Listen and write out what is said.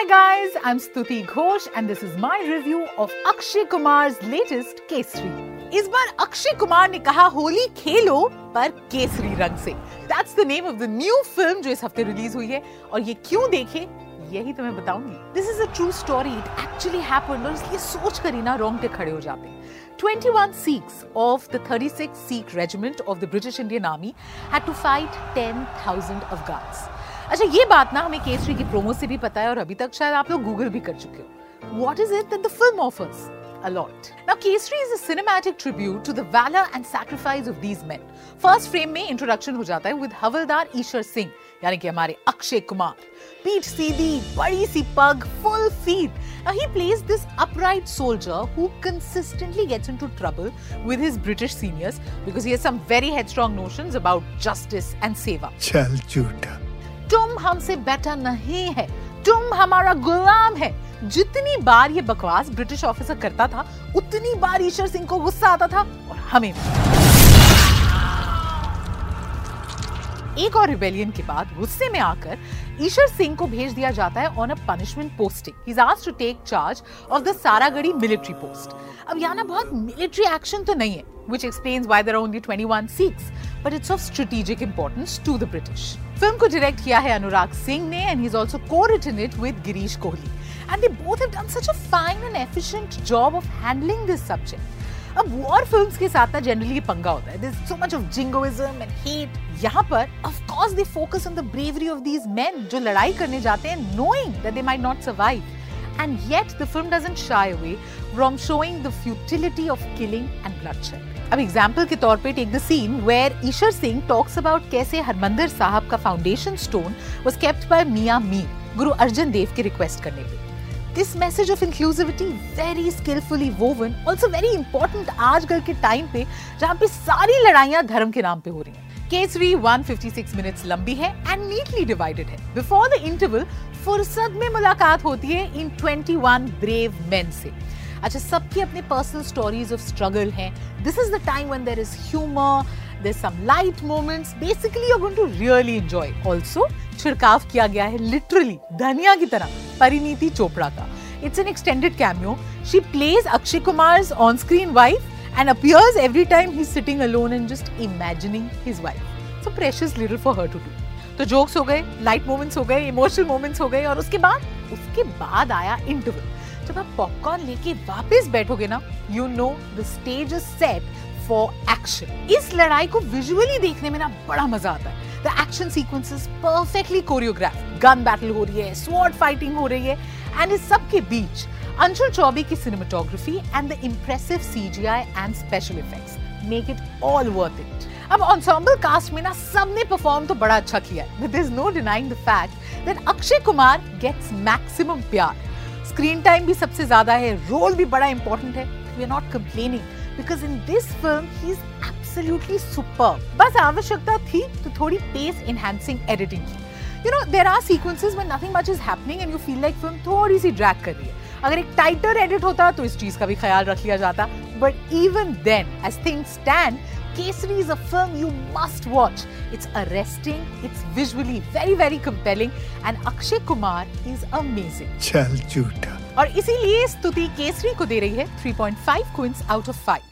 Hi guys, I'm Stuti Ghosh and this is my review of Akshay Kumar's latest Kesri. इस बार अक्षय कुमार ने कहा होली खेलो पर केसरी रंग से. That's the name of the new film जो इस हफ़्ते रिलीज़ हुई है। और ये क्यों देखें यही तो मैं बताऊँगी। This is a true story it actually happened और इसलिए सोच कर ही ना रोंगटे खड़े हो जाते हैं। 21 Sikhs of the 36 Sikh regiment of the British Indian army had to fight 10,000 Afghans अच्छा ये बात ना हमें केसरी की प्रोमो से भी पता है और अभी तक शायद आप लोग गूगल भी कर चुके हो what is it that the film offers a lot. Now, Kesri is a cinematic tribute to the valor and sacrifice of these men. First frame में introduction हो जाता है with हवलदार ईश्वर सिंह यानी कि हमारे अक्षय कुमार पीठ सीधी बड़ी सी पग full feet. Now he plays this upright soldier who consistently gets into trouble with his British seniors because he has some very headstrong notions about justice and seva. चल झूठा तुम हमसे बेटर नहीं है। तुम हमारा गुलाम है। जितनी बार ये बकवास ब्रिटिश ऑफिसर करता था, उतनी बार ईश्वर सिंह को गुस्सा आता था और हमें भी। एक और रिबेलियन के बाद गुस्से में आकर ईश्वर सिंह को भेज दिया जाता है on a punishment posting he is asked to take charge of the Saragarhi military post अब याना बहुत मिलिट्री एक्शन तो नहीं है which explains why there are only 21 Sikhs but it's of strategic importance to the British film को direct किया है अनुराग सिंह ने and he is also co-written it with Girish Kohli and they both have done such a fine and efficient job of handling this subject अब war films के साथ ना generally पंगा होता है। So much of jingoism and hate यहाँ पर of course they focus on the bravery of these men जो लड़ाई करने जाते हैं knowing that they might not survive and yet the film doesn't shy away from showing the futility of killing and bloodshed अब example के तौर पे take the scene where Ishar Singh talks about कैसे हरमंदिर साहब का foundation stone was kept by Mian Mir Guru Arjun Dev के request करने पे। This message of inclusivity very skilfully woven also very important आजकल के टाइम पे जहाँ पे सारी लड़ाइयाँ धर्म के नाम पे हो रही हैं केसरी 156 मिनट्स लंबी है एंड नीटली डिवाइडेड है बिफोर द इंटरवल फुर्सत में मुलाकात होती है इन 21 ब्रेव मेन से अच्छा सबकी अपने पर्सनल स्टोरीज ऑफ़ स्ट्रगल हैं this is the time when there is humour there some light moments basically you are going to really enjoy also छिड़काव किया गया है लिटरली धनिया की तरह परिणीति चोपड़ा का। It's an extended cameo she plays Akshay Kumar on screen wife and appears every time he's sitting alone and just imagining his wife. So precious little for her to do. तो jokes हो गए light moments हो गए emotional moments हो गए और उसके बाद उसके बाद आया इंटरवल जब आप पॉपकॉर्न लेके वापस बैठोगे ना you know the stage is set for action इस लड़ाई को विजुअली देखने में ना बड़ा मज़ा आता है। The action sequences perfectly choreograph gun battle हो रही है स्वॉर्ड फाइटिंग हो रही है एंड इस सब के बीच अंशुल चौबे की cinematography and the impressive CGI and special effects make it all worth it अब ensemble कास्ट में ना सबने परफॉर्म तो बड़ा अच्छा किया है। But is no denying the fact that Akshay Kumar gets maximum प्यार। स्क्रीन टाइम भी सबसे ज़्यादा है रोल भी बड़ा इंपॉर्टेंट है। We are not complaining because in this film he is absolutely super बस आवश्यकता थी तो थोड़ी पेस एनहांसिंग एडिटिंग की. You know there are sequences में nothing much is happening and you feel like film थोड़ी सी ड्रैग कर रही है. अगर एक टाइटर एडिट होता तो इस चीज़ का भी ख्याल रख लिया जाता. But even then as thing stand Kesari is a film you must watch. It's arresting, it's visually very, very compelling, and Akshay Kumar is amazing. चल झूठा. और इसीलिए स्तुति केसरी को दे रही है 3.5 क्विंस आउट ऑफ़ 5